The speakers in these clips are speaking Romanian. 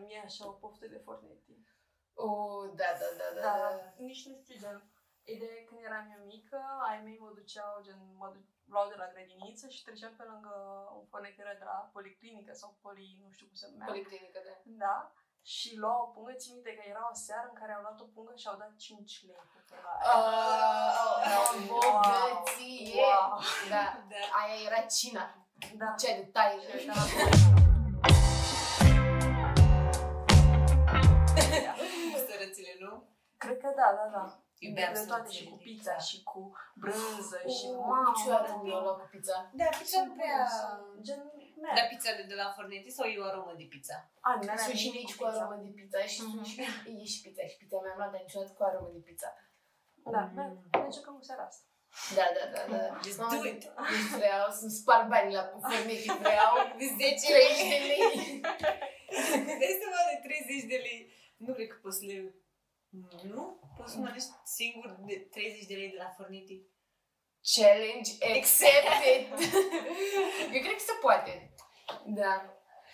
mi-e așa o poftă de forneti. Oh, da, da, da, da. Da, da. nici nu știu, gen, ideea e când eram eu mică, ai mei mă duceau, gen, mă du- luau de la grădiniță și treceam pe lângă un fornetier de la policlinică sau poli, nu știu cum se numea. Policlinică, da. Da. Și luau o pungă, țin minte că era o seară în care au luat o pungă și au dat 5 lei cu pungă Oh, Wow. bogăție! Wow. Da. Da. Aia era cina. Da. Ce de taie. Și da. Cred că da, da, da. Iubeam de toate sărățile și cu de pizza și cu brânză și Oh, mamă. Niciodată nu mi-au luat cu pizza. Da, pizza nu prea... Gen, Da, pizza de, de la Fornetti sau eu aromă de pizza? A, nu era Sunt și nimic mici cu cu pizza. aromă de pizza și sunt și e și pizza și pizza mi-am luat dar niciodată cu aromă de pizza. Da, Mm. mm. merge cam în seara asta. Da, da, da, da. Just Mamă, do it. Deci vreau să-mi sparg banii la Fornetti, vreau De 10 30 de lei. Dai seama de 30 de lei. Nu cred că poți să le... Nu? Poți să mănânci singur de 30 de lei de la Fornetti? Challenge accepted! Eu cred că se poate. Da.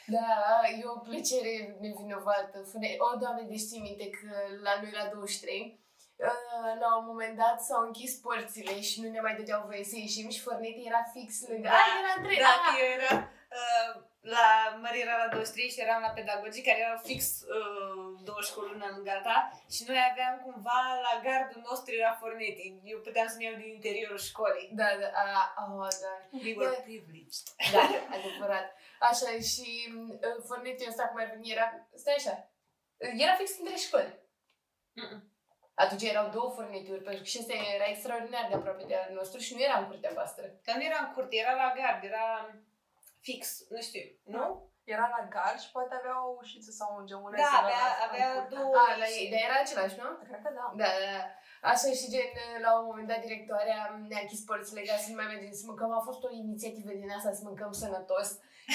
Da, e o plăcere nevinovată. Fune- O, Doamne, deci ții minte că la noi la 23, uh, la un moment dat s-au închis porțile și nu ne mai dădeau voie să ieșim și Forneti era fix lângă. Da, Ah, era între... Da, ah! că eu eram uh, la Maria era la 23 și eram la pedagogii care erau fix uh, două școli una lângă alta și noi aveam cumva la gardul nostru era Fornetti. Eu puteam să-mi iau din interiorul școlii. Da, da, a, oh, da. We were privileged. Da, adevărat. Așa, și uh, Fornetii ăsta cum ar veni era... Stai așa. Era fix între școli. Mm-mm. Atunci erau două fornituri, pentru că și ăsta era extraordinar de aproape de al nostru și nu era în curtea voastră. Dar nu era în curte, era la gard, era fix, nu știu, nu? Era la gard și poate avea o ușiță sau un gemuleț. Da, în avea, ăla, avea în curte. două A, la ieșiri. ei, dar era același, nu? Cred că da. Da, da, da. Așa și gen, la un moment dat, directoarea ne-a închis porțile ca să nu mai mergem să mâncăm. A fost o inițiativă din asta să mâncăm sănătos.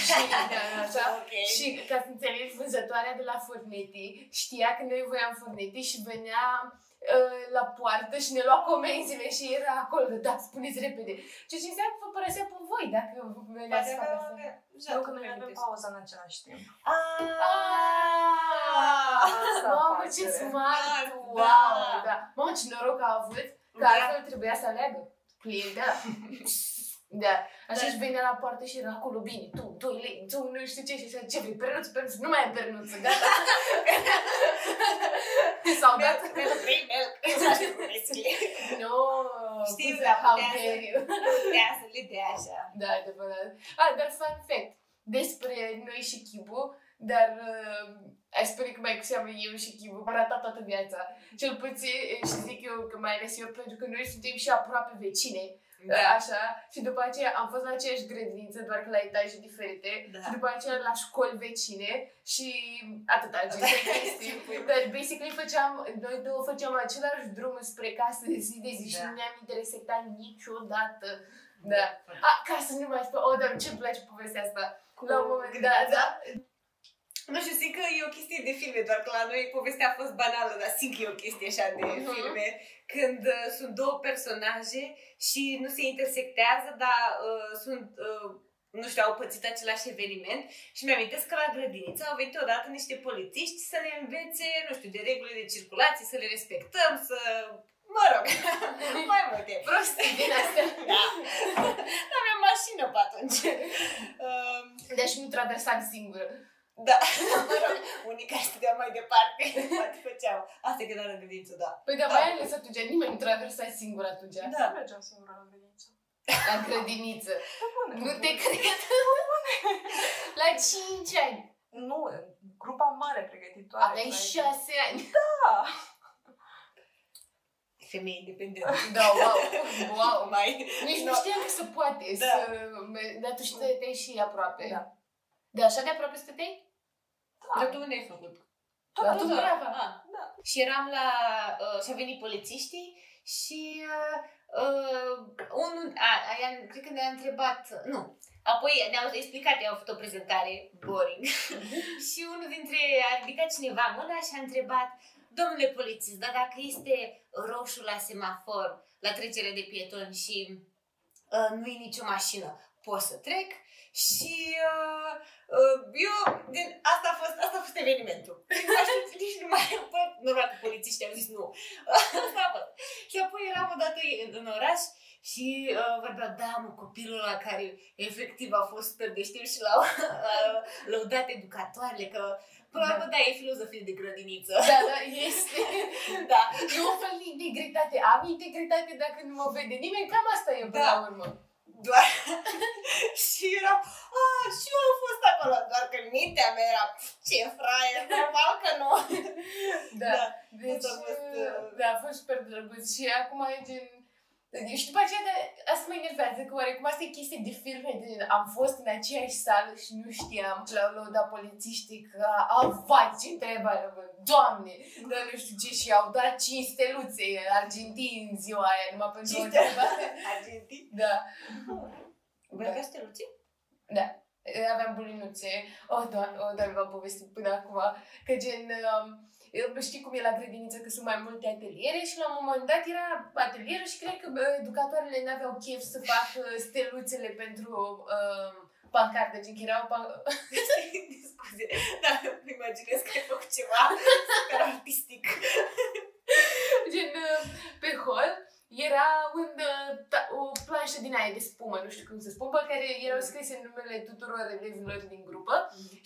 și da, așa. Ok. Și ca să înțelegi, vânzătoarea de la Forneti știa că noi voiam Forneti și venea uh, la poartă și ne lua comenzile și era acolo, da, spuneți repede. Ce ce înseamnă că vă părăsea pe voi dacă venea Poate să facă avea, asta. avea, Știu că nu noi mi-am avem amintesc. pauza în același timp. Ah! Asta Mamă, face. ce smart! Da, Wow! da. Da. Mamă, ce noroc a avut, că Da. altfel trebuia să aleagă. Clienta. Da. Așa Da. și venea la poartă și era acolo, bine, tu, 2 lei, tu nu știu ce, și așa, ce vrei, pernuț, pernuț, nu mai am pernuță, gata. S-au dat. Pentru trei milk. No, Știu, Știu, dar how putea dare să- you. Putea să le dea așa. Da, adevărat. Ah, dar fun fact, despre noi și Chibu, dar uh, aș spune că mai cu seamă eu și Chibu am ratat toată viața. Cel puțin, și zic eu că mai ales eu, pentru că noi suntem și aproape vecine. Da. Așa, și după aceea am fost la aceeași grădiniță, doar că la etaje diferite, Da. și după aceea la școli vecine și atâta gen de chestii. Dar basically făceam, noi două făceam același drum spre casă de zi de zi și Da. nu ne-am intersectat niciodată. Da. A, ca să nu mai spun, oh, dar ce-mi place povestea asta. La un moment dat, da, Nu știu, simt că e o chestie de filme, doar că la noi povestea a fost banală, dar simt că e o chestie așa de Mhm. filme, când uh, sunt două personaje și nu se intersectează, dar uh, sunt, uh, nu știu, au pățit același eveniment și mi-amintesc că la grădiniță au venit odată niște polițiști să ne învețe, nu știu, de regulile de circulație, să le respectăm, să... Mă rog, mai multe. prostii din astea. Da. N-aveam mașină pe atunci. Um, Deci nu traversam singură. Da, mă rog, unii care stăteau mai departe, poate făceau. Asta e când era în grădiniță, da. Păi dar Da. mai ales atunci, nimeni nu traversa singur atunci. Da. Nu mergeam singură la grădiniță. La grădiniță. Pe bune. Nu te cred. La 5 ani. Nu, grupa mare pregătitoare. Aveai Mai- 6 ani. Da. Femeie independentă. Da, wow. Wow. Mai... Nici nu No. știam că se poate Da. să... Dar tu stăteai și aproape. Da. De așa de aproape stăteai? Dar tu unde ai făcut? La Dubrava. Ah. Da. Și eram la... Uh, și au venit polițiștii și... Uh, uh, unul... A, aia, cred că ne-a întrebat... Nu. Apoi ne-au explicat, i-au făcut o prezentare boring. și unul dintre... A ridicat cineva mâna și a întrebat Domnule polițist, dar dacă este roșu la semafor, la trecere de pietoni și uh, nu e nicio mașină, pot să trec? Și uh, uh, eu, din, asta, a fost, asta a fost evenimentul. Nu mai știu, nici nu mai, bă, normal că polițiștii au zis nu. asta a fost. Și apoi eram odată în, în oraș și uh, vorbeau, da, mă, copilul ăla care efectiv a fost super deștept și l-au uh, lăudat educatoarele, că Până la urmă, da, e filozofie de grădiniță. Da, da, este. da. E o fel de integritate. Am integritate dacă nu mă vede nimeni. Cam asta e până Da. la urmă. Doar... și eram, a, și eu am fost acolo, doar că în mintea mea era, ce fraier, normal că nu. Da. Da. Deci, Asta a fost, uh, da, a fost super drăguț și acum e gen... Și după aceea, de, asta mă enervează, că oarecum asta e chestie de filme, de, am fost în aceeași sală și nu știam și l-au lăudat polițiștii că a, vai, ce întrebare, bă, doamne, dar nu știu ce, și au dat 5 steluțe argentini în ziua aia, numai pentru o Cinci întrebare. Argentin. Da, Voi aveți steluții? da. Aveam bulinuțe. O, doamne, o, doamne, v-am povestit până acum, că gen... Um, eu știi cum e la grădiniță, că sunt mai multe ateliere și la un moment dat era atelierul și cred că bă, educatoarele n-aveau chef să facă steluțele pentru uh, pancarte, gen că erau pan- Scuze, dar îmi imaginez că ai făcut ceva super artistic. gen uh, pe hol. Era un, uh, ta- o planșă din aia de spumă, nu știu cum se spun, pe care erau scrise numele tuturor elevilor din grupă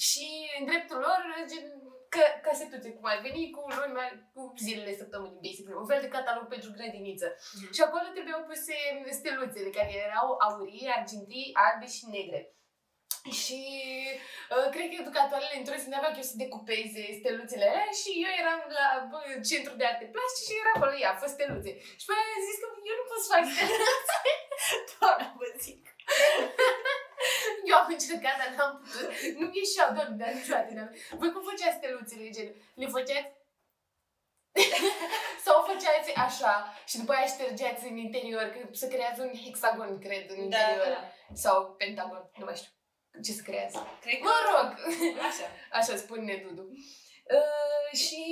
și în dreptul lor, gen, că, casetuțe, cum ar veni, cu luni, mai- cu zilele săptămânii, basically, un fel de catalog pentru grădiniță. Mhm. Și acolo trebuiau puse steluțele, care erau aurii, argintii, albe și negre. Și uh, cred că educatoarele într-o zi n-aveau chef să decupeze steluțele alea și eu eram la bă, centru de arte plastice și era acolo, ia, fă steluțe. Și pe aia am zis că eu nu pot să fac steluțe. Doamne, vă zic. Eu am încercat, dar n-am putut. Nu mi ieșeau, doamne, dar niciodată. n-am- Voi cum făceați steluțele, gen? Le făceați sau o făceați așa și după aia ștergeați în interior, că se creează un hexagon, cred, în Da, interior. da. Sau pentagon, nu mai știu ce se creează. Cred că... Mă rog, Așa. așa spune Dudu. Uh, și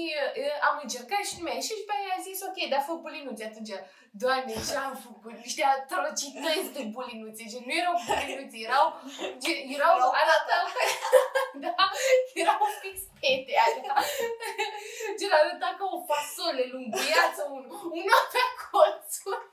uh, am încercat și nu mi-a ieșit și pe aia a zis, ok, dar fă bulinuțe atunci. Doamne, ce am făcut? Niște atrocități de bulinuțe. Gen, nu erau bulinuțe, erau, gen, erau, Erau arătau, da, erau fix fete alea. Gen, arăta ca o fasole lunguiață, un, un avea colțuri.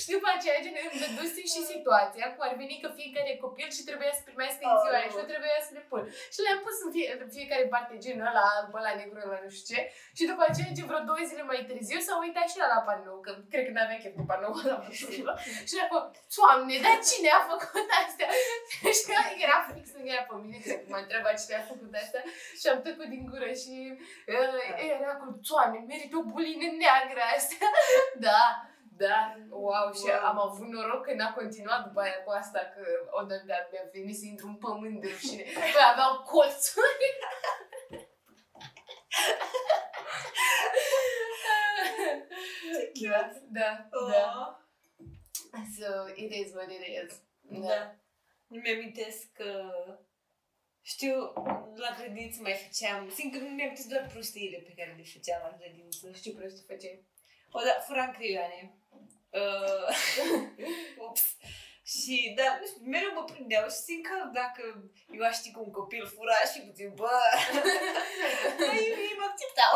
și după aceea, gen, îmi dăduse și situația cu ar veni că fiecare copil și trebuia să primească în ziua aia și eu trebuia să le pun. Și le-am pus în, fie, în fiecare parte genul ăla, alb, ăla negru, ăla nu știu ce. Și după aceea, gen, vreo două zile mai târziu, s-a uitat și la la panou, că cred că n-avea chef de panou ăla posibil. și acum, Doamne, dar cine a făcut astea? și că era fix lângă ea pe mine, cred că m-a întrebat cine a făcut astea. Și am tăcut din gură și uh, era cu, Doamne, merită o bulină neagră astea. da, da, wow, și Wow. am avut noroc că n-a continuat după aia cu asta, că odată mi-a venit să intru în pământ de rușine, că aveau colțuri. da, da, da. So, it is what it is. Da. Da. Îmi amintesc că știu, la grădiniță mai făceam, singur nu mi-am doar prostiile pe care le făceam la grădiniță. Știu prost ce făceai. O, da, furam creioane. Uh, ups. Și, da, nu știu, mereu mă prindeau și simt că dacă eu aș ști că un copil fura și puțin, bă, ei, ei mă acceptau.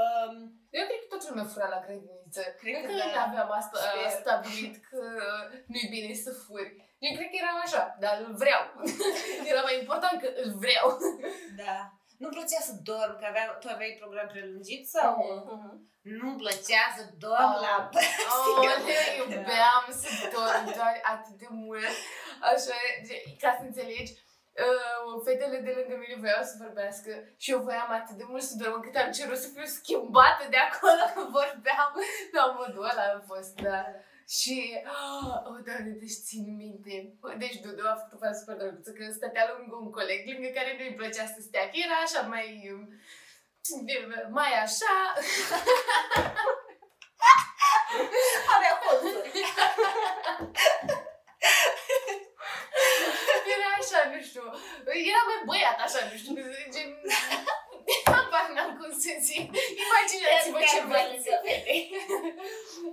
um, Eu cred că toată lumea fura la grădiniță. Cred Cred că că da. nu aveam asta Sper. stabilit că nu-i bine să furi. Eu cred că eram așa, dar îl vreau. Era mai important că îl vreau. da. Nu-mi plăcea să dorm, că aveam, tu aveai program prelungit sau? Mhm. Nu-mi plăcea să dorm Ah. la Oh, le iubeam să dorm doar atât de mult. Așa, ge- ca să înțelegi, uh, fetele de lângă mine voiau să vorbească și eu voiam atât de mult să dorm încât am cerut să fiu schimbată de acolo că vorbeam. La modul ăla am fost, da. Și, oh, doamne, deci țin minte. Deci Dudu a făcut o fază super drăguță, că stătea lângă un coleg lângă care nu-i plăcea să stea, că era așa mai, um, mai așa, Avea colțuri. Era așa, nu știu, era mai băiat așa, nu știu, gen... Habar n-am cum cum să zic. Imaginați-vă ce Chiar mai vreți. lângă fete.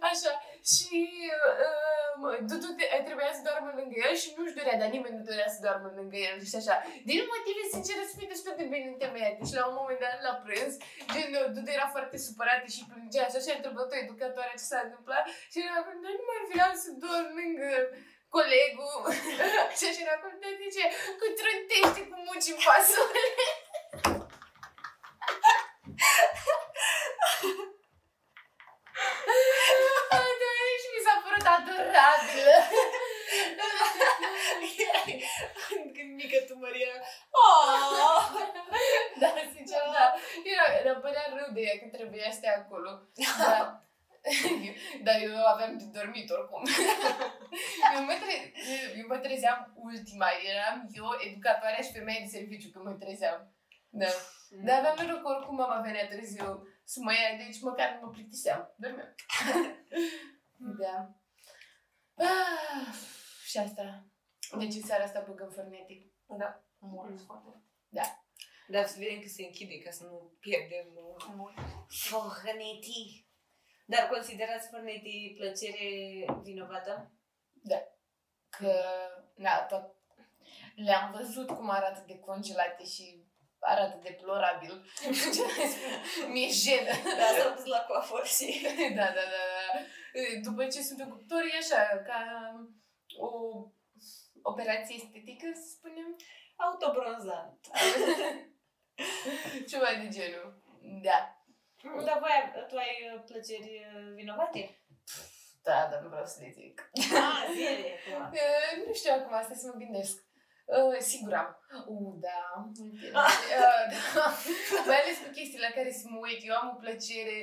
Așa. Și uh, Dudu te- trebuia să doarmă lângă el și nu-și dorea, dar nimeni nu dorea să doarmă lângă el și așa. Din motive sincere să fie destul de bine întemeiate. Și la un moment dat, la prânz, gen, Dudu era foarte supărată și plângea așa și a întrebat-o educatoarea ce s-a întâmplat și era acolo, dar nu mai vreau să dorm lângă colegul. și așa era acolo, dar de ce? Că trântește cu muci în fasole. Da, și mi s-a părut adorabilă. Când mică tu, Maria. Oh! Da, sincer, da. Era, era părea rău de ea că trebuia să stea acolo. Da. Dar eu aveam de dormit oricum. eu, mă tre- eu mă trezeam ultima. Eram eu, educatoarea și femeia de serviciu când mă trezeam. Da. Dar aveam noroc că oricum mama venea târziu să mă ia, deci măcar nu mă plictiseam. Dormeam. da. Ah, și asta. Deci în seara asta băgăm fornetic. Da, mult Mm. foarte Dar să vedem că se închide ca să nu pierdem uh, mult. Forneti. Dar considerați Forneti plăcere vinovată? Că, na, tot le-am văzut cum arată de congelate și arată deplorabil. Mi-e jenă. Da, s-au dus la coafor și... da, da, da, da. După ce sunt în cuptor, e așa, ca o operație estetică, să spunem. Autobronzant. Ceva de genul. Da. Dar voi, tu ai uh, plăceri uh, vinovate? Da, dar nu vreau să le zic. Ah, zile. acum. Uh, nu știu acum, asta să mă gândesc. Uh, sigur am. Uh, da. multe. Uh, da. Mai ales cu chestii la care să mă uit. Eu am o plăcere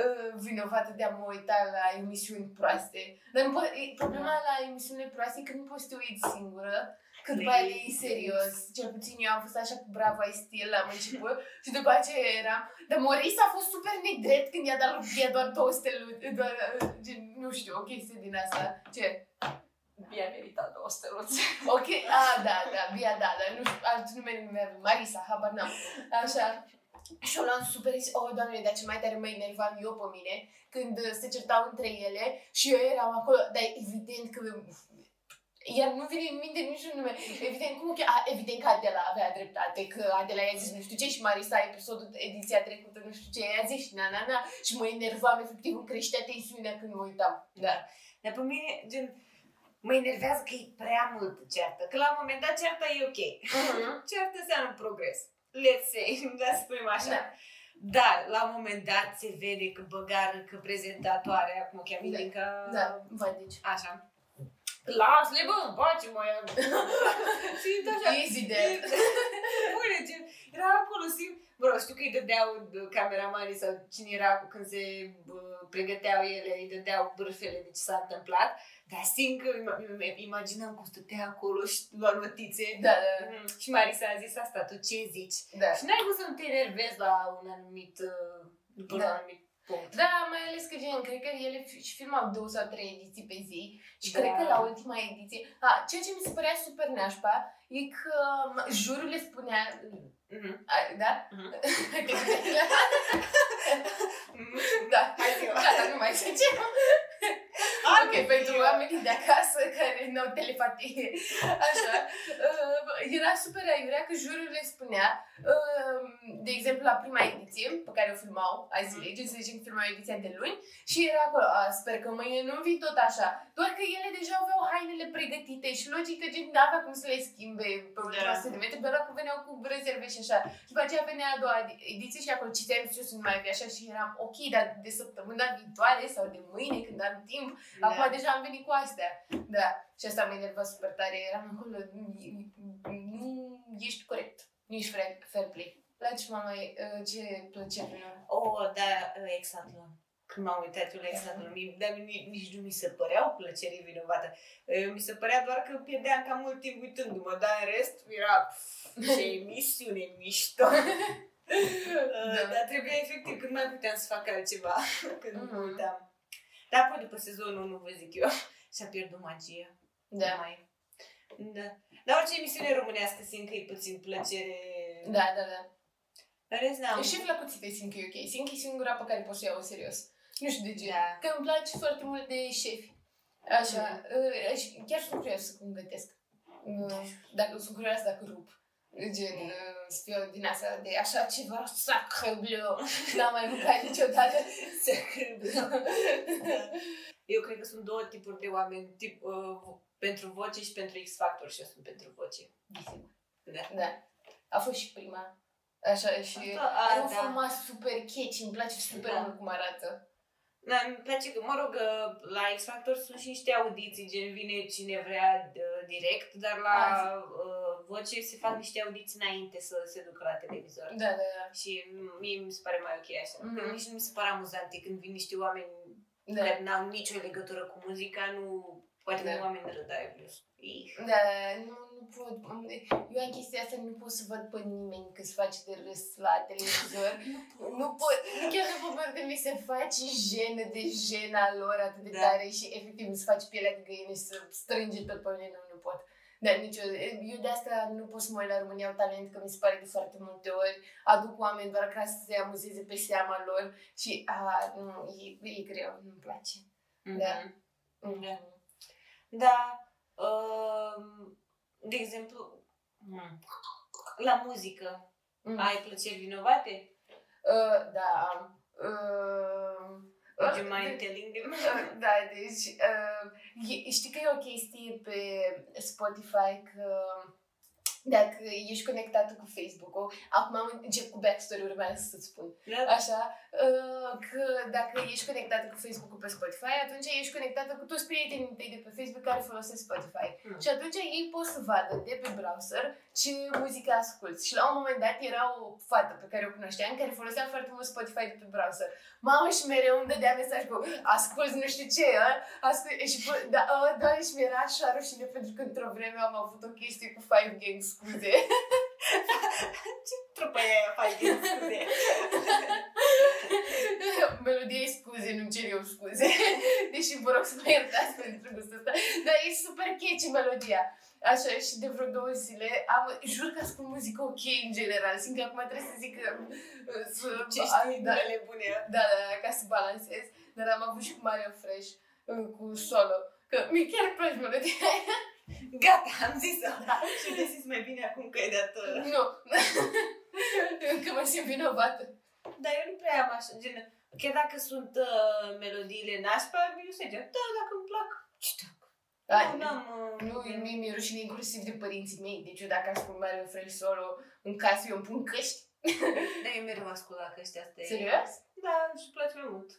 uh, vinovată de a mă uita la emisiuni proaste. Dar nu po- e- problema la emisiunile proaste e că nu poți să te uiți singură. Că după aia e serios. Cel puțin eu am fost așa cu Bravo I Still la început și după aceea eram. Dar Maurice a fost super nedrept când i-a dat lui Bia doar două steluri. Doar, uh, gen, nu știu, o chestie din asta. Ce? Bia meritat două steluțe. Ok, a, da, da, Bia, da, dar nu știu, alt nume nu mi Marisa, habar n-am. Așa. Și o luam super, oh, doamne, dar ce mai tare mă enervam eu pe mine când uh, se certau între ele și eu eram acolo, dar evident că iar nu vine în minte niciun nume. Evident, cum că, a, evident că Adela avea dreptate, că Adela i-a zis nu știu ce și Marisa, episodul, ediția trecută, nu știu ce, i-a zis și na, na, na, și mă enervam, efectiv, îmi creștea tensiunea când mă uitam. Da. Dar pe mine, gen, mă enervează că e prea mult ceartă. Că la un moment dat cearta e ok. Ceartă înseamnă progres. Let's say, da, să spunem așa. Da. Dar, la un moment dat, se vede că băgară, că prezentatoarea, cum o cheamă, Da. Ilinca, Da, vai, deci. așa. Lasă-le, bă, în pace, mai Simt așa. Easy there. Bune, gen, era acolo, simt, Bă, rog, știu că îi dădeau d- cameramanii sau cine era cu când se bă, pregăteau ele, îi dădeau bârfele de ce s-a întâmplat, dar simt că ima- ima- imaginam cum stătea acolo și lua notițe. Da, da, Mm, Și Marisa a zis asta, tu ce zici? da. Și n-ai cum să nu te enervezi la un anumit, uh, după la Da. un anumit punct. Da, mai ales că gen, cred că ele fi- și filmau două sau trei ediții pe zi și Da. cred că la ultima ediție, a, ceea ce mi se părea super nașpa e că m, jurul le spunea, Mhm. a, da? Mhm. da, Hai zi-o. gata, nu mai zice. Ok, pentru oamenii de acasă care nu au telepatie. Așa. Uh, era super aiurea că jurul le spunea, uh, de exemplu, la prima ediție pe care o filmau azi zilei, gen să zicem că filmau ediția de luni, și era acolo, a, sper că mâine nu vii tot așa. Doar că ele deja aveau hainele pregătite și logic că gen n-avea cum să le schimbe pe Da. da. de metri, doar dacă veneau cu rezerve și așa. Și după aceea venea a doua edi- ediție și acolo citeam și eu să nu mai fi așa și eram ok, dar de săptămâna viitoare sau de mâine când am timp, Da. acum deja am venit cu astea. Da. Și asta mă enerva super tare. Eram acolo, nu ești corect, nu ești fair, fair play. La ce mama, uh, ce plăcere nu? Oh, da, uh, Exatlon. Când m-am uitat eu la Exatlon, mi- dar nici, nici nu mi se păreau plăceri vinovată. Uh, Mi se părea doar că pierdeam cam mult timp uitându-mă, dar în rest era pf, ce emisiune mișto. Uh, Da. Dar trebuia efectiv când mai puteam să fac altceva când mă Mhm. uitam. Dar apoi după sezonul, nu vă zic eu, și-a pierdut magia. Nu Da. Mai. Da. Dar orice emisiune românească simt că e puțin plăcere Da, da, da. În rest, n-am. Și la cuțite simt că e ok. Simt că e singura pe care pot să o iau serios. Nu știu de ce. Da. Că îmi place foarte mult de șefi. Așa. uh, și Chiar sunt curioasă cum gătesc. Uh, Dacă sunt curioasă dacă rup. Gen, uh, să fiu din asta de așa ceva sacre bleu. N-am mai mâncat niciodată. Sacre bleu. Eu cred că sunt două tipuri de oameni, tip, uh, pentru voce și pentru X-Factor și eu sunt pentru voce. Disigur. Da. Da. A fost și prima. Așa, și Asta, are a, un da. format super catchy, îmi place super Da. mult cum arată. Da, îmi place că, mă rog, uh, la X Factor sunt și niște audiții, gen vine cine vrea uh, direct, dar la Ah, uh, voce se fac niște audiții înainte să se ducă la televizor. Da, da, da. Și mie mi se pare mai ok așa. Mhm. Că nici nu mi se pare amuzante când vin niște oameni Da. care n-au nicio legătură cu muzica, nu... Poate Da. da. oameni rădai, plus. Ih. Da, nu, nu pot. Eu am chestia asta, nu pot să văd pe nimeni că se face de râs la televizor. nu pot, chiar nu pot pentru că mi se face jenă de jena lor atât de Da. tare și efectiv mi se face pielea de găină și să strânge tot pe mine, nu, nu pot. Dar nicio, eu de asta nu pot să mă uit la România au talent, că mi se pare de foarte multe ori aduc oameni doar ca să se amuzeze pe seama lor și a, nu, e, e greu, nu-mi place. Da. Mhm. Da. Da. Um, de exemplu, hmm, la muzică, Mm. ai plăceri vinovate? Uh, da, am. Uh, Would you uh, mind de- telling them? uh, da, deci uh, e, știi că e o chestie pe Spotify că dacă ești conectată cu Facebook-ul, acum am încep cu backstory urmează să-ți spun. Da? Așa, uh, că dacă ești conectată cu Facebook-ul pe Spotify, atunci ești conectată cu toți prietenii tăi de pe Facebook care folosesc Spotify. Mm. Și atunci ei pot să vadă de pe browser ce muzică asculti. Și la un moment dat era o fată pe care o cunoșteam care folosea foarte mult Spotify de pe browser. Mamă și mereu îmi dădea mesaj cu ascult nu știu ce, a? Ascult, și pă- da, a, da, și mi-era așa rușine pentru că într-o vreme am avut o chestie cu Five Gang, scuze. Ce trupă e aia, faci din scuze? Melodie scuze, nu-mi cer eu scuze. Deși vă rog să mă iertați pentru gustul ăsta. Dar e super catchy melodia. Așa, și de vreo două zile am, jur că ascult muzică ok în general. Simt că acum trebuie să zic că... uh, Să, Ce a- știi, da, bunele bune. da, da, ca să balancez. Dar am avut și cu Mario Fresh, uh, cu solo. Că mi chiar îmi place melodia aia. Gata, am zis-o. Și te simți mai bine acum că ai dat... uh, Nu. Încă mă simt vinovată. Dar eu nu prea am așa, gen... Chiar dacă sunt uh, melodiile nașpa, eu se gen, da, dacă îmi plac, ce dacă? Da, Nu, n-am... Uh, Nu, mie mi-e rușine inclusiv de părinții mei. Deci eu dacă ascult Mario Fresh solo în casă, eu îmi pun căști. Da, eu mereu ascult la căști asta e... Serios? Da, și îmi place mai mult.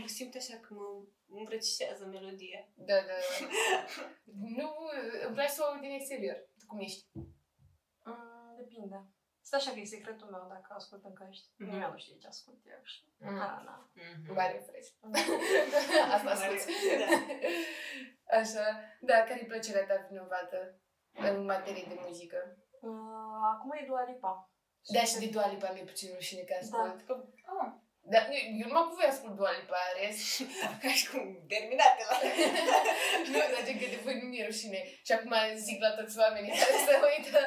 Mă simt așa că mă îmbrățișează melodia. Da, da. nu, îmi place să o aud din exterior. Tu cum ești? Mm, depinde. Stai așa că e secretul meu dacă ascult în căști. Mhm. Nimeni nu știe ce ascult eu și... Mm. Da, da. Mario Fresh. Asta asculti. Da. Așa. Da, care-i plăcerea ta vinovată în materie de muzică? Uh, acum e Dua Lipa. Da, și de Dua Lipa mi-e puțin rușine că ascult. Că, ah, Da, eu, eu numai cu voi ascult Dua Lipa, în rest. ca și cum terminate la... nu, dar gen că de voi nu mi-e rușine. Și acum zic la toți oamenii care se uită.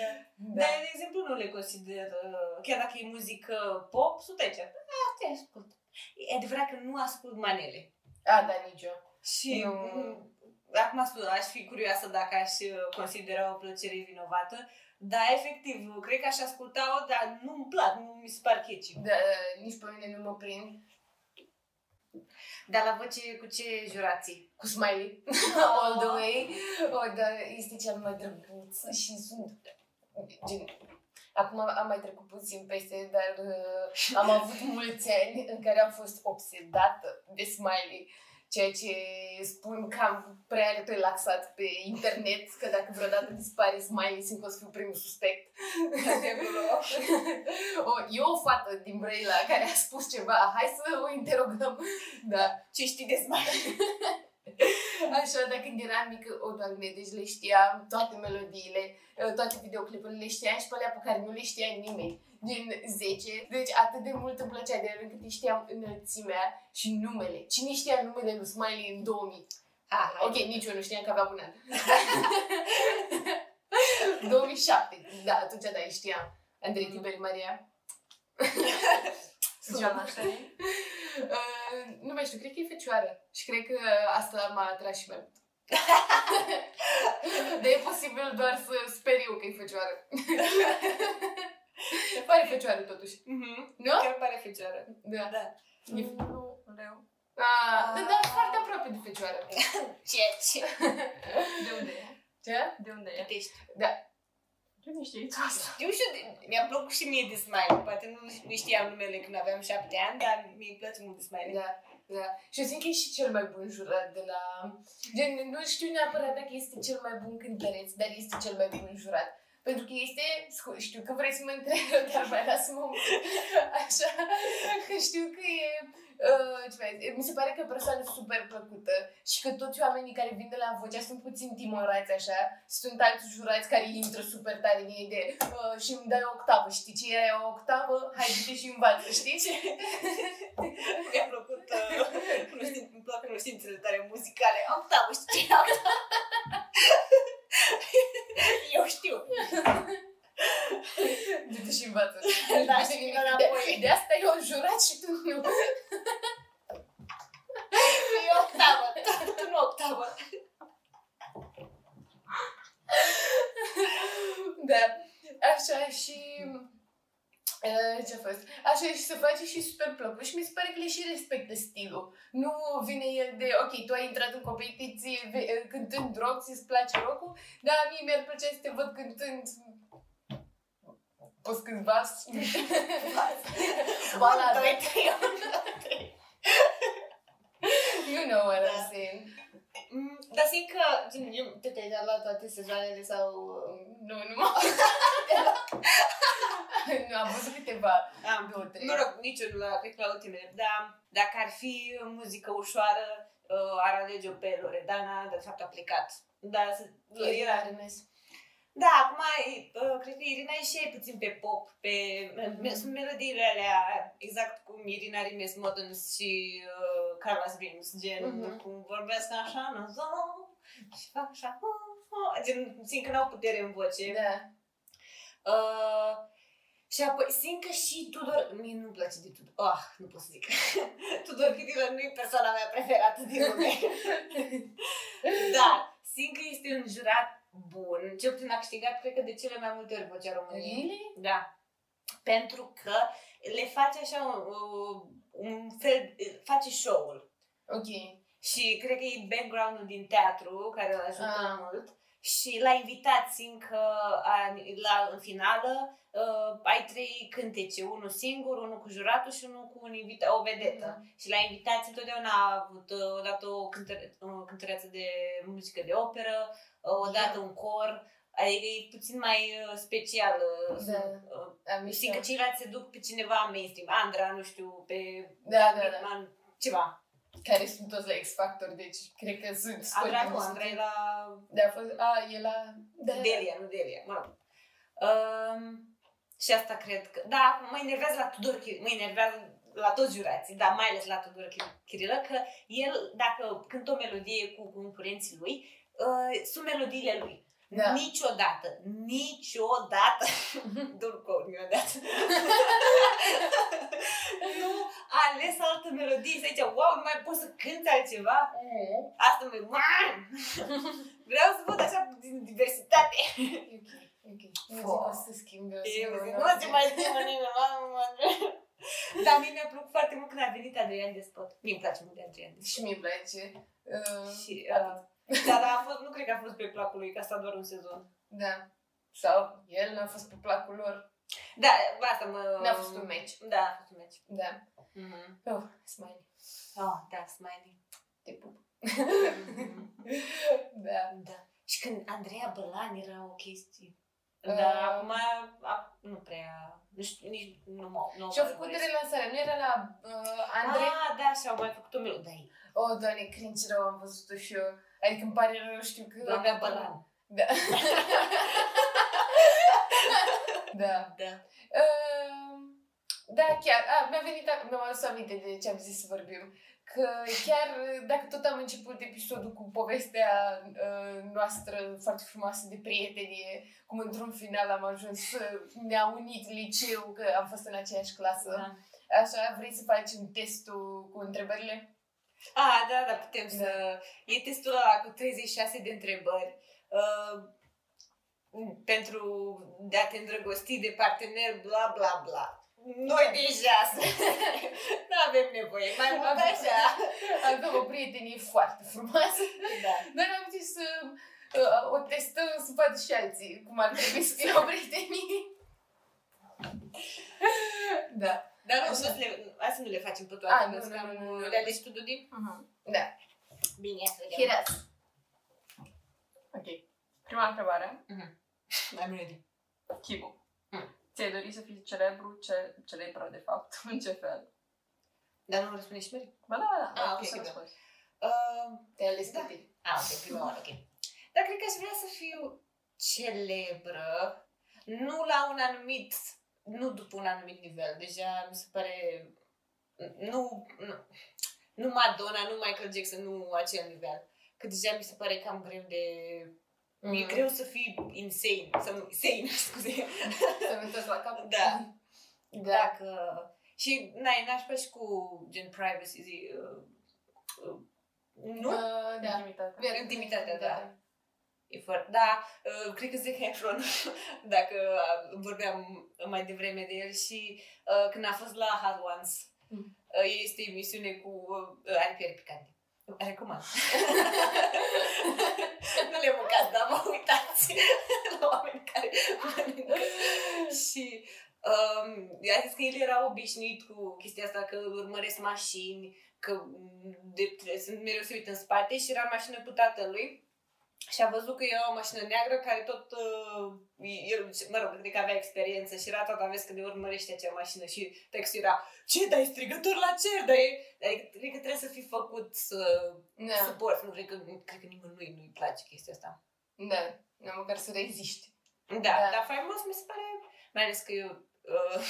Da. Da. Dar, de exemplu, nu le consider, uh, chiar dacă e muzică pop, sunt aici. Ah, te ascult. E adevărat că nu ascult manele. A, da, nici eu. Și Nu. nu. acum spun, aș fi curioasă dacă aș uh, considera o plăcere vinovată, dar efectiv, cred că aș asculta-o, dar nu-mi plac, nu mi se par catchy. Da, nici pe mine nu mă prind. Dar la voce cu ce jurații? Cu smiley. All the way. O, da, este cel mai drăguț și sunt... Gen, acum am mai trecut puțin peste, dar uh, am avut mulți ani în care am fost obsedată de smiley. Ceea ce spun că am prea relaxat pe internet, că dacă vreodată dispare smiley, simt că o să fiu primul suspect. o, e o fată din Brăila care a spus ceva, hai să o interogăm. Da. Ce știi de smiley? Așa, dar când eram mică, o, doamne, deci le știam toate melodiile, uh, toate videoclipurile le știam și pe alea pe care nu le știa nimeni. Din 10, deci atât de mult îmi plăcea de el încât îi știam înălțimea și numele. Cine știa numele lui Smiley în 2000? Ah, hai. Ok, nici eu nu știam că avea un an. 2007, da, atunci da, îi știam. Andrei Tiberi Maria. Ziua nașterii. Uh, nu mai știu, cred că e fecioară. Și cred că asta m-a atras și mai mult. Dar e posibil doar să sper eu că e fecioară. Pare fecioară totuși. Mhm. Nu? Chiar pare fecioară. Da. Da. E... Nu, leu. Ah, da, da, foarte aproape de fecioară. Ce, ce? De unde e? Ce? De unde e? Putești. Eu nu știi tu asta. Eu știu, de- mi-a plăcut și mie de Smiley. Poate nu, nu știam numele când aveam șapte ani, dar mie îmi place mult de Smiley. Da, da. Și eu zic că e și cel mai bun jurat de la... Gen, nu știu neapărat dacă este cel mai bun cântăreț, dar este cel mai bun jurat. Pentru că este, scu- știu că vrei să mă întrebi, dar mai lasă-mă un pic. Așa, că știu că e, uh, ce mai zic, mi se pare că e o persoană super plăcută și că toți oamenii care vin de la vocea sunt puțin timorați așa, sunt alți jurați care intră super tare în ei de uh, și îmi dai o octavă, știi ce e o octavă? Hai, du-te și învață, știi? Mi-a plăcut, uh, cunoștin, îmi plac cunoștințele tare muzicale. Octavă, știi ce e octavă? Eu știu. Du-te și învață. Da, Nu și știu nimic vină de, înapoi. de asta eu am jurat și tu nu. E octavă, tu- tu nu octavă. Da. Așa și... Uh, ce a fost? Așa și se face și super plăcut și mi se pare că le și respectă stilul. Nu vine el de, ok, tu ai intrat în competiție ve- uh, cântând rock, ți-ți place rock dar mie mi-ar plăcea să te văd cântând Poți câțiva Balada. Doi, trei, unu, doi, trei. You know what Da. I'm saying. Mm, Dar simt că, gen, eu, te te-ai luat toate sezoanele sau... Nu, nu mă... nu, am văzut câteva, Am, două, trei. mă rog, nici eu nu la, cred că la ultimele, dar dacă ar fi muzică ușoară, uh, ar alege-o pe Loredana, de fapt a plecat. Da, să, Irina era, Remes. Da, acum e, uh, cred că Irina e și ea puțin pe pop, pe, mm sunt melodiile alea, exact cum Irina Rimes Moderns și uh, Carla's Dreams, gen, Mhm. cum vorbesc așa, în zon, și fac așa, uh, uh, gen, simt că n-au putere în voce. Da. Uh, și apoi, simt că și Tudor, mie nu-mi place de Tudor, ah, nu pot să zic. Tudor Chirilă nu e persoana mea preferată din lume. Dar, simt că este un jurat bun, cel puțin a câștigat, cred că de cele mai multe ori vocea României. Really? Da. Pentru că le face așa un, un fel, face show-ul. Ok. Și cred că e background-ul din teatru care îl ajută Ah. mult. Și l-a invitat, simt că a, la, în finală uh, ai trei cântece, unul singur, unul cu juratul și unul cu un invita, o vedetă. Mhm. Și la invitații întotdeauna a avut uh, odată o, cântăre, o cântăreață de muzică de operă, uh, odată un cor, adică e puțin mai uh, special. uh, Da. uh, Am Simt că ceilalți se duc pe cineva mainstream, Andra, nu știu, pe Da, da, da. Bitman, ceva. Care sunt toți la X Factor, deci cred că sunt Andra scoli nu, din Andra e stil. la Da, a fost, a, e la... Da, Delia, nu Delia, mă rog. Um, și asta cred că... Da, mă enervează la Tudor Chirilă, mă enervează la toți jurații, dar mai ales la Tudor Chi- Chirilă, că el, dacă cântă o melodie cu concurenții lui, uh, sunt melodiile lui. Da. Niciodată, niciodată, dur quote mi dat. nu a ales altă melodie să zice, wow, nu mai poți să cânti altceva? Mm. Asta mă Vreau să văd așa din diversitate. Ok, ok. Nu zic o să schimb eu. Eu sigur, zic, nu nu o se să- mai schimbă nimeni, mamă. Dar mie mi-a plăcut foarte mult când a venit Adrian Despot. Mie îmi place mult de Adrian Despot. Și mie îmi place. Uh, Și, da. Dar a fost, nu cred că a fost pe placul lui, că a stat doar un sezon. Da. Sau el n-a fost pe placul lor. Da, asta mă... N-a fost un match. Da, a fost un match. Da. Mhm. Oh, smiley. Oh, da, Smiley. Te pup. Mhm. da. da. Și când Andreea Bălan era o chestie. Uh. Dar acum a, nu prea... Nu știu, nici nu mă... Nu Și-au mă făcut urmăresc. relansarea. Nu era la uh, Andrei? Ah, da, și-au mai făcut o melodie. Oh, doamne, cringe rău am văzut-o și eu. Adică îmi pare rău, știu că... Doamna Bălan. Da. da. Da. Uh, da, chiar. A, mi-a venit, mi-am adus aminte de ce am zis să vorbim. că chiar dacă tot am început episodul cu povestea uh, noastră foarte frumoasă de prietenie, cum într-un final am ajuns să ne-a unit liceu, că am fost în aceeași clasă. Da. Așa, vrei să facem testul cu întrebările? Ah, da, da, putem să... E testul ăla cu 36 de întrebări. Uh, pentru de a te îndrăgosti de partener, bla, bla, bla. Noi deja nu avem nevoie, mai mult așa. Avem o prietenie foarte frumoasă, Da. dar am zis să uh, o testăm să vadă și alții cum ar trebui să fie o prietenie. da, Dar nu, Așa. nu să le, hai să nu le facem pe toate. A, că nu, sunt nu, cam- nu, nu, nu. Le alegi tu, Dudi? Mhm. da. Bine, ia să vedem. Hiras. Ok. Prima întrebare. I'm ready. Chibu. Mm. Ți-ai dori să fii celebru, ce, celebră de fapt, în ce fel? Dar nu răspunde și Mary? Ba da, ba da, Ah, ah, ok, ok, să ok. răspunzi. Uh, Te-ai ales Da. pe tine. Ah, ok, prima oară, ok. Dar cred că aș vrea să fiu celebră, nu la un anumit, nu după un anumit nivel. Deja mi se pare, nu, nu, nu Madonna, nu Michael Jackson, nu acel nivel. Că deja mi se pare cam greu de... Mm. E greu să fii insane, să nu, sane, scuze. Să nu la cap. Da. Da. Dacă... Și, n-ai, n-aș vrea și cu gen privacy, zi, uh, uh, nu? Uh, da. Intimitate. Intimitatea, da. E foarte... Da, uh, cred că Zac Efron, dacă uh, vorbeam mai devreme de el și uh, când a fost la Hot Ones, Mm. uh, este emisiune cu uh, aripieri picante. Recomand. nu le mâncați, dar vă uitați la oameni care mănâncă. și um, a zis că el era obișnuit cu chestia asta, că urmăresc mașini, că mm, de, sunt mereu se uită în spate și era în mașină cu tatălui și a văzut că era o mașină neagră care tot, uh, el, mă rog, cred că avea experiență și era tot aveți că de urmărește acea mașină și textul era ce, dar e strigător la cer, dar e... Adică, cred că trebuie să fii făcut să Da. suport, nu cred că, cred că nimănui nu-i place chestia asta. Da. Da, măcar să reziști. Da, Da. da. dar faimos mi se pare, mai ales că eu uh,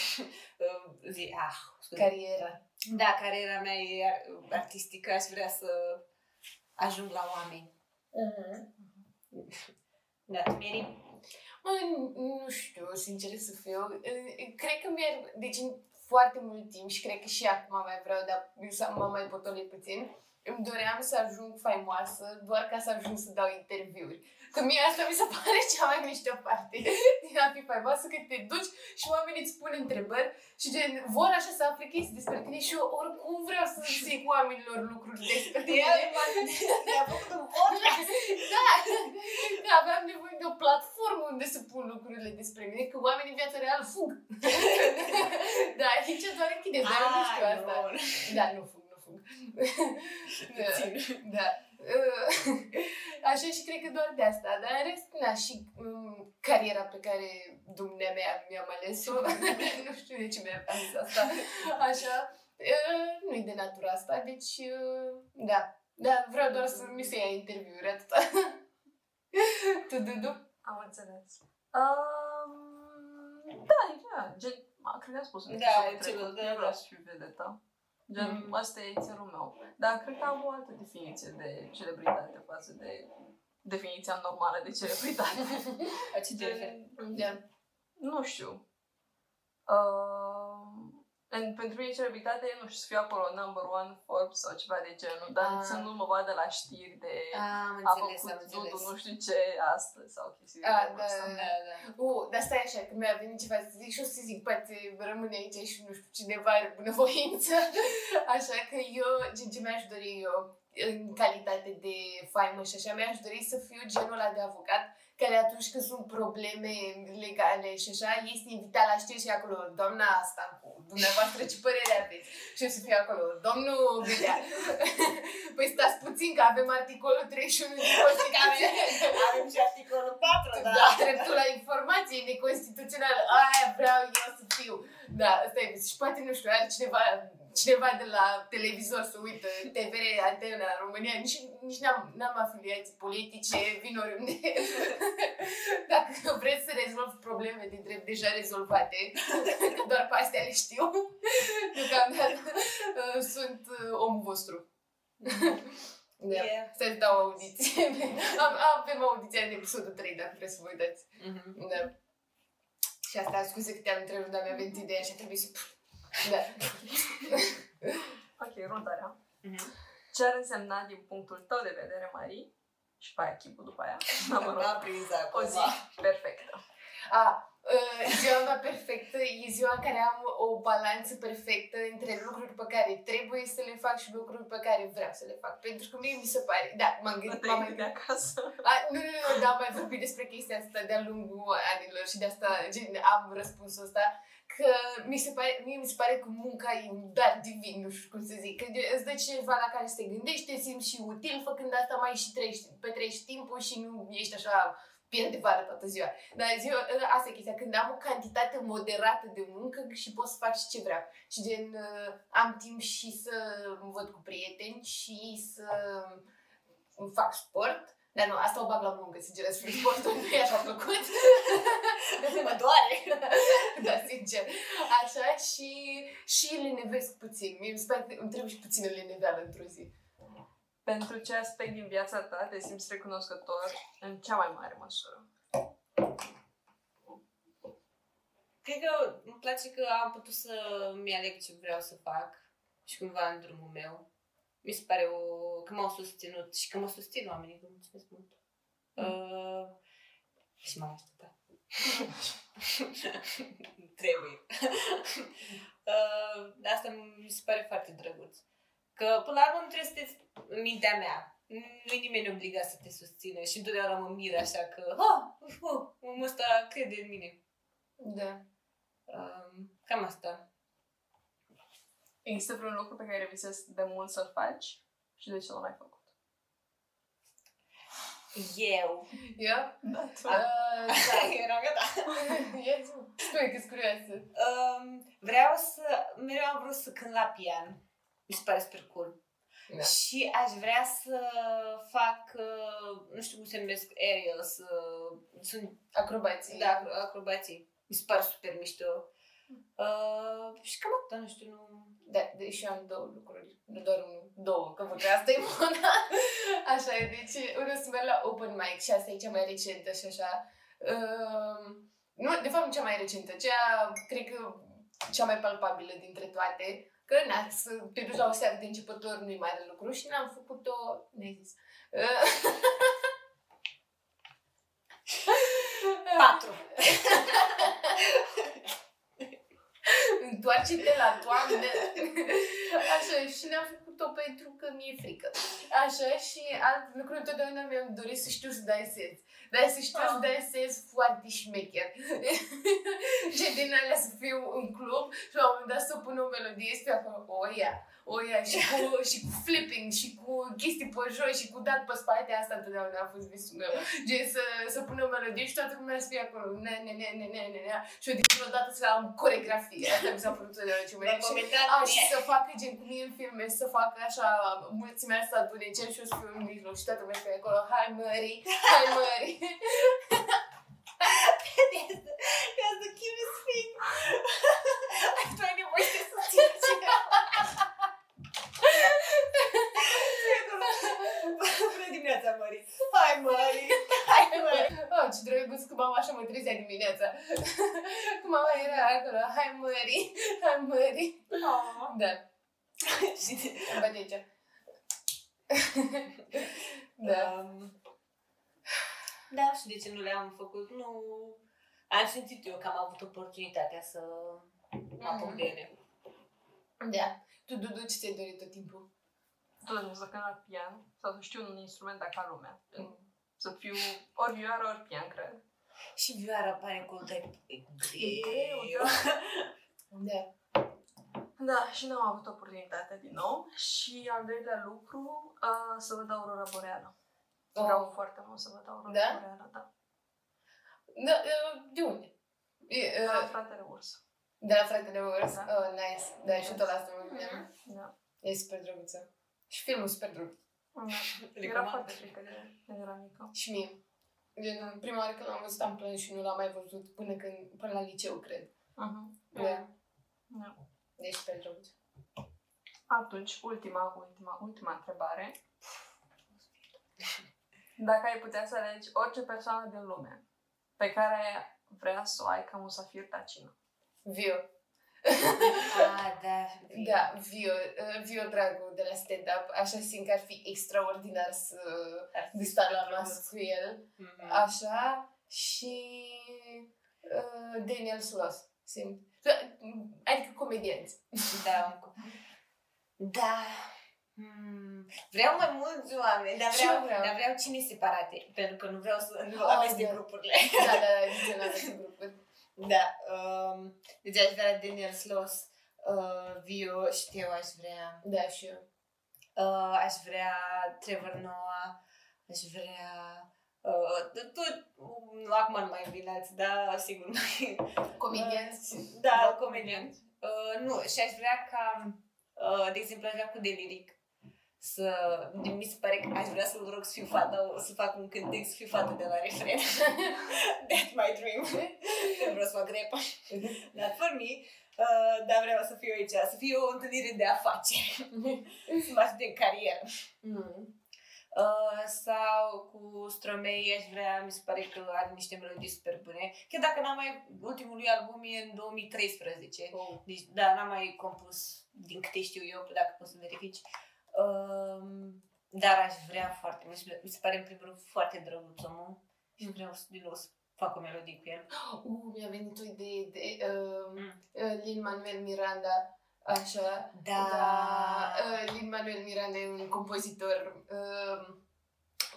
uh, zi, ah, scuze. Cariera. Da, cariera mea e ar- artistică, aș vrea să ajung la oameni. Da, tu, Mary? Mă, nu știu, sincer să fiu. Cred că mi-ar... Deci în foarte mult timp și cred că și acum mai vreau, dar eu să mă mai potolit puțin, îmi doream să ajung faimoasă doar ca să ajung să dau interviuri. Că mie asta mi se pare cea mai mișto parte din a fi faimoasă, că te duci și oamenii îți pun întrebări și gen, vor așa să afle chestii despre tine și eu oricum vreau să zic oamenilor lucruri despre De tine. el mi-a făcut un podcast. Da, că aveam nevoie de o platformă unde să pun lucrurile despre mine, că oamenii în viața reală fug. da, aici doar închide, dar eu nu știu Ah, asta. nu. Da, nu fug, nu fug. da, da. Uh, Așa și cred că doar de asta, dar în rest, na, și um, cariera pe care dumnea mea mi-am ales-o, nu știu de ce mi-am ales asta, așa, uh, nu-i de natura asta, deci, uh, da, da, vreau doar să mi se ia interviuri, atâta. tu, Dudu? Am înțeles. Um, da, da, gen, a, cred că am spus în Da, episodul e trecut, celul, da, eu da. vreau să fiu vedetă. Gen, Mm. asta e țelul meu. Dar cred că am o altă definiție de celebritate față de definiția normală de celebritate. La ce te referi? Da. nu știu. Uh, în, pentru mine celebritate e, nu știu, să fiu acolo number one Forbes sau ceva de genul, dar Ah. să nu mă vadă la știri de Am a înțeles, am făcut înțeles. Dudu nu știu ce astăzi sau chestii de Ah, genul da. ăsta. Da, da. Uh, dar stai așa, că mi-a venit ceva să zic și o să zic, poate rămâne aici și nu știu, cineva are bunăvoință. Așa că eu, gen, ce mi-aș dori eu, în calitate de faimă și așa, mi-aș dori să fiu genul ăla de avocat care atunci când sunt probleme legale și așa, este invitat la știri și e acolo, doamna asta, cu dumneavoastră ce părere aveți? Și eu să fiu acolo, domnul Bilea. păi stați puțin că avem articolul 31 din Constituție. Avem și articolul 4, da. Da, dreptul la informație neconstituțională. Aia vreau eu să fiu. Da, asta e. Și poate, nu știu, are cineva, cineva de la televizor să uită, TVR, Antena, România, nici, nici n-am, n-am afiliații politice, vin oriunde. Dacă vreți să rezolv probleme de drept deja rezolvate, că doar pe astea le știu, Deocamdată uh, sunt uh, omul vostru. Da. Yeah. Să dau audiție. Am, avem audiția în episodul 3, dacă vreți să vă uitați. Mhm. Da. Și asta, scuze că te-am întrerupt, dar mi-a venit ideea și a trebuit să... Da. Ok, următoarea. Mhm. Ce ar însemna din punctul tău de vedere, Marie? Și pe aia chipul după aia. Da, mă rog. M-am prins O acum. zi perfectă. A, uh, ziua mea perfectă e ziua în care am o balanță perfectă între lucruri pe care trebuie să le fac și lucruri pe care vreau să le fac. Pentru că mie mi se pare... Da, m-am Nu gândit... te m-am mai de acasă. A, nu, nu, nu, dar am mai vorbit despre chestia asta de-a lungul anilor și de asta gen, am răspunsul ăsta că mi se pare, mie mi se pare că munca e un dar divin, nu știu cum să zic, că de- îți dă ceva la care să te gândești, te simți și util, făcând asta mai și trăiești, petreci timpul și nu ești așa pierd de vară toată ziua. Dar ziua, asta e chestia, când am o cantitate moderată de muncă și pot să fac și ce vreau. Și gen, uh, am timp și să mă văd cu prieteni și să fac sport. Dar nu, asta o bag la muncă, sincer, despre sportul nu e așa plăcut. Mă doare. da, sincer. Așa și, și lenevesc puțin. Mie mi se pare că îmi trebuie și puțină leneveală într-o zi. Pentru ce aspect din viața ta te simți recunoscător în cea mai mare măsură? Cred că îmi place că am putut să-mi aleg ce vreau să fac și cumva în drumul meu. Mi se pare o, că m-au susținut și că mă susțin oamenii, vă mulțumesc mult. Uh, și m-am așteptat. Trebuie. uh, de asta mi se pare foarte drăguț. Că până la urmă nu trebuie să te în mintea mea. Nu e nimeni obligat să te susțină și întotdeauna mă mir așa că, ha, uh, uh, omul ăsta crede în mine. Da. Um, cam asta. Există vreun lucru pe care visezi de mult să-l faci și de ce nu l-ai făcut? Eu. Eu? Da, Uh, da. Eram gata. Ia zi-mă. Spune că-s curioasă. Um, vreau să... Mereu am vrut să cânt la pian. Mi se pare super cool. Da. Și aș vrea să fac, uh, nu știu cum se numesc, aerials, uh, sunt, Acrobații. da, acro- acrobații. Mi se pare super mișto. Uh, și cam atât, nu știu, nu... Da, deci eu am două lucruri, nu doar unul, două, că văd că asta e una. Așa e, deci vreau să merg la open mic și asta e cea mai recentă și așa. Um, nu, de fapt nu cea mai recentă, cea, cred că cea mai palpabilă dintre toate. Că, na, să te duci la o seară de începător nu-i mare lucru și n-am făcut-o, ne zis. Patru. Întoarce-te la toamnă. Așa, și n-am făcut-o pentru că mi-e frică. Așa, și alt lucru întotdeauna mi-am dorit să știu să dansez. Dar să știu să Ah. dansez foarte șmecher. și din alea să fiu în club și la un moment dat să pun o melodie să fiu acolo, o ia, o ia, și cu, și cu flipping, și cu chestii pe jos, și cu dat pe spate, asta întotdeauna a fost visul meu. Gen să, să pun o melodie și toată lumea să fie acolo, ne, ne, ne, ne, ne, ne, ne, și eu dintr-o dată să am coregrafie. Asta mi s-a părut întotdeauna ce mai Mi-ai comentat a, și mie. să facă gen cum e în filme, să facă așa mulțimea asta în cer și eu să fiu în mijloc și toată lumea să fie acolo, hai mări, hai mări. That's the cutest thing. Tu ai nevoie să susțin Bună dimineața, Mări! Hai, Mări! Hai, Mări! Oh, ce drăguț că mama așa mă trezea dimineața. Că mama era acolo, hai mări, hai mări. Da, Și- îmi bate aici. Da. Um, Da, și de ce nu le-am făcut? Nu... Am simțit eu că am avut oportunitatea să mă apuc de ele. Da. Tu, Dudu, ce ți-ai dorit tot timpul? Tot nu să cânt la pian sau să știu un instrument de ca lumea. Să fiu ori vioară, ori pian, cred. Și vioara pare cool, dar e E greu, greu. Da. Da, și n-am avut oportunitatea din nou. Și al doilea lucru, uh, să văd aurora boreală. Vreau Oh. foarte mult să văd aurora Da? boreală, da. Da, uh, de unde? E, De la uh, fratele urs. De la fratele Urs? Da. Oh, nice. Da, și tot la asta mă gândeam. Da. E super drăguță. Și filmul super drăguț. Da. Era Recomand. foarte frică de când eram mică. Și mie. Gen, prima oară când l-am văzut am plâns și nu l-am mai văzut până, când, până la liceu, cred. Uh-huh. Da. Da. E super drăguț. Atunci, ultima, ultima, ultima întrebare. Dacă ai putea să alegi orice persoană din lume pe care vrea să o ai ca musafir ta cină. Vio. Ah, da. Da, Vio, uh, Vio Dragu de la stand-up. Așa simt că ar fi extraordinar să Ar fi de stat la super masă cu el. Mhm. Așa. Și uh, Daniel Sloss, simt. Adică comedianți. Da. Da. Hmm. Vreau mai mulți oameni, dar Și eu vreau, vreau. dar vreau cine separate, pentru că nu vreau să nu Oh, amestec da. grupurile. Da, da, da, nici eu n-am văzut grupuri. Da. Um, deci aș vrea Daniel Sloss, uh, Vio, știu, aș vrea. Da, și eu. Uh, aș vrea Trevor Noah, aș vrea... Uh, tot, um, acum nu mai vin alții, dar sigur mai... Comedianți. Da, comedianți. Uh, nu, și aș vrea ca, uh, de exemplu, aș vrea cu Deliric să, mi se pare că aș vrea să-l rog să fiu fata, să fac un cântec, să fiu fată de la refren. That's my dream. Nu vreau să fac rap. Not for me. Uh, dar vreau să fiu aici, să fie o întâlnire de afaceri. să mă ajute în carieră. Mm. Uh, sau cu Stromei aș vrea, mi se pare că are niște melodii super bune. Chiar dacă n-am mai, ultimul lui album e în 2013. Oh. Deci, da, n-am mai compus din câte știu eu, dacă poți să verifici. Um, dar aș vrea foarte mult. și Mi se pare în primul rând foarte drăguț omul. Și vreau să, din nou să fac o melodie cu el. Uh, mi-a venit o idee de uh, Mm. uh, Lin-Manuel Miranda. Așa. Da. da uh, Lin-Manuel Miranda e un compozitor uh,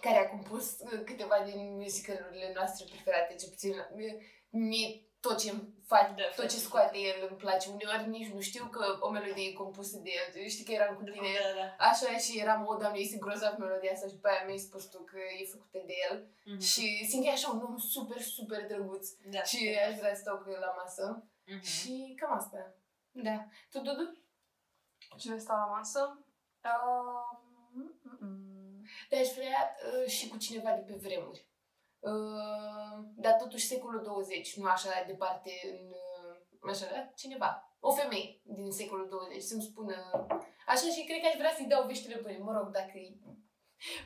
care a compus uh, câteva din musicalurile noastre preferate, ce puțin mie, mie tot ce face, Da, tot foarte ce scoate el îmi place. Uneori nici nu știu că o melodie e compusă de el. Știi că eram cu tine Da, da. Așa și eram, o, doamne, este grozav melodia asta și după aia mi-ai spus tu că e făcută de el. Mhm. Și simt că e așa un om super, super drăguț. da. Și aș vrea să stau cu el la masă. Mhm. Și cam asta. Da. Tu, Dudu? Cine stau la masă? Um, mm, mm. Dar aș vrea uh, și cu cineva de pe vremuri. Uh, dar totuși secolul 20, nu așa departe în... Uh, așa, da? Cineva. O femeie din secolul 20 să-mi spună... Așa și cred că aș vrea să-i dau veștile bune. Mă rog, dacă e...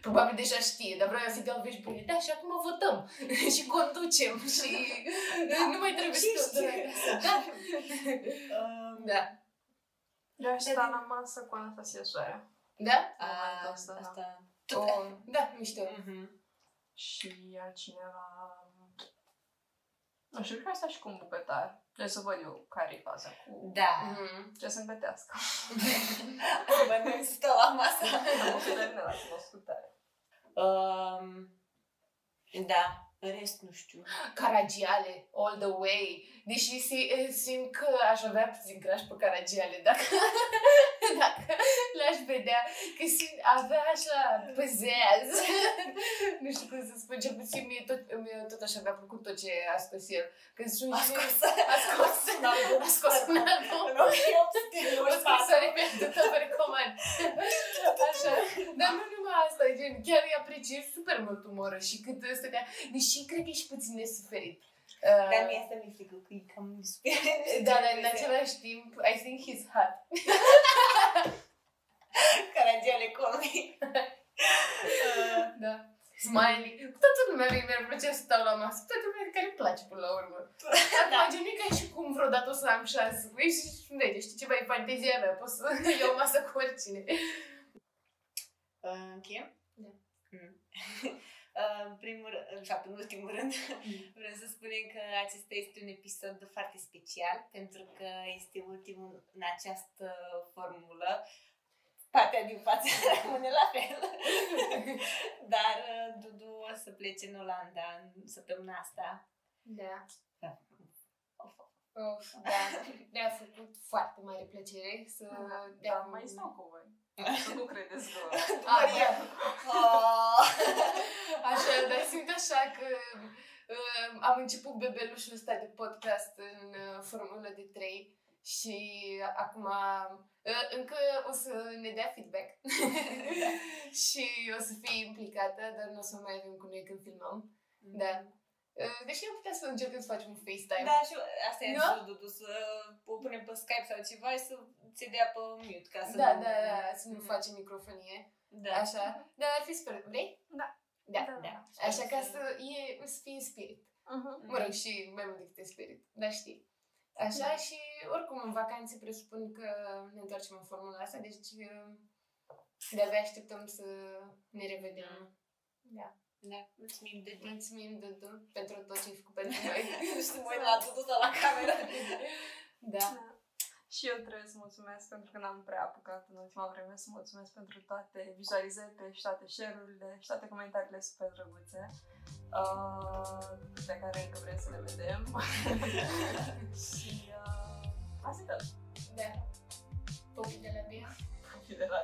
Probabil deja știe, dar vreau să-i dau vești bune. Da, și acum votăm. și conducem. și nu mai trebuie Și să... știe. Da. Um, da. Eu aș Da, sta din- la masă cu Anastasia Soarea. Da? a, momentul ăsta, da. asta. O, da, mișto. Mhm. Și altcineva... Nu știu, cred că asta și cu un bucătar. Trebuie să văd eu care e faza cu... Da. Mhm. Ce să-mi gătească. Să mă duc să stau la masă. Am o femeie la cunoscutare. Um, da, în rest nu știu. Caragiale, all the way. Deși si- simt că aș avea puțin crash pe Caragiale dacă, dacă l-aș vedea. Că simt, avea așa păzeaz. nu știu cum să spun, cel puțin mie tot, mie tot așa mi-a plăcut tot ce a scos el. Că sunt A și... scos. A scos Un album. A scos un album. În 1894. O scrisoare pentru tot vă recomand. Așa. Dar nu numai asta, gen, chiar îi apreciez super mult umorul și cât stătea, deși cred că e și puțin nesuferit. Uh, Dar mie asta mi-e frică, că e cam speriat. dar în același timp, I think he's hot. Caragiale comi. Uh, Da. Smiley. Toată lumea mie mi-ar plăcea să stau la masă. Toată lumea care îmi place până la urmă. Da. Acum, gen, nu e ca și cum vreodată o să am șansă. Păi și vede, știi ceva, e fantezia mea. Pot să iau masă cu oricine. Uh, Încheiem? Da. Mm. Uh, În primul rând, în fapt, în ultimul rând, vreau să spunem că acesta este un episod foarte special, pentru că este ultimul în această formulă. Partea din față rămâne la fel. Dar uh, Dudu o să plece în Olanda în săptămâna asta. Da. Da. Of, da. Mi-a făcut foarte mare plăcere să... Da, mai stau cu voi. Să nu credeți că... Ah, da. Oh! Așa, dar simt așa că uh, am început bebelușul ăsta de podcast în uh, formulă de 3 și acum uh, încă o să ne dea feedback și o să fie implicată, dar nu o să mai avem cu noi când filmăm. Da. Uh, Deși am putea să încercăm să facem un FaceTime. Da, și asta e Da? da? Dudu, să o punem pe Skype sau ceva și să ți dea pe mute ca să Da, nu... da, da, să nu Mhm. facem microfonie. Da. Așa. Dar ar fi super. Vrei? Da. Da. Da. da. Așa ca să, e, să fie în spirit. Mhm. Mă rog, și mai mult decât în spirit. Dar știi. Așa Da. și oricum în vacanțe presupun că ne întoarcem în formula asta, deci uh, de-abia așteptăm să ne revedem. Da. Da, mulțumim, Dudu. Mulțumim, Dudu, pentru tot ce ai făcut pentru noi. nu știu, mă la Dudu sau la cameră. Da. da. Și eu trebuie să mulțumesc pentru că n-am prea apucat în ultima vreme să mulțumesc pentru toate vizualizările și toate share-urile și toate comentariile super drăguțe uh, pe care încă vrem să le vedem. și uh, asta e tot. Da. Popii de la Bia. Popii de la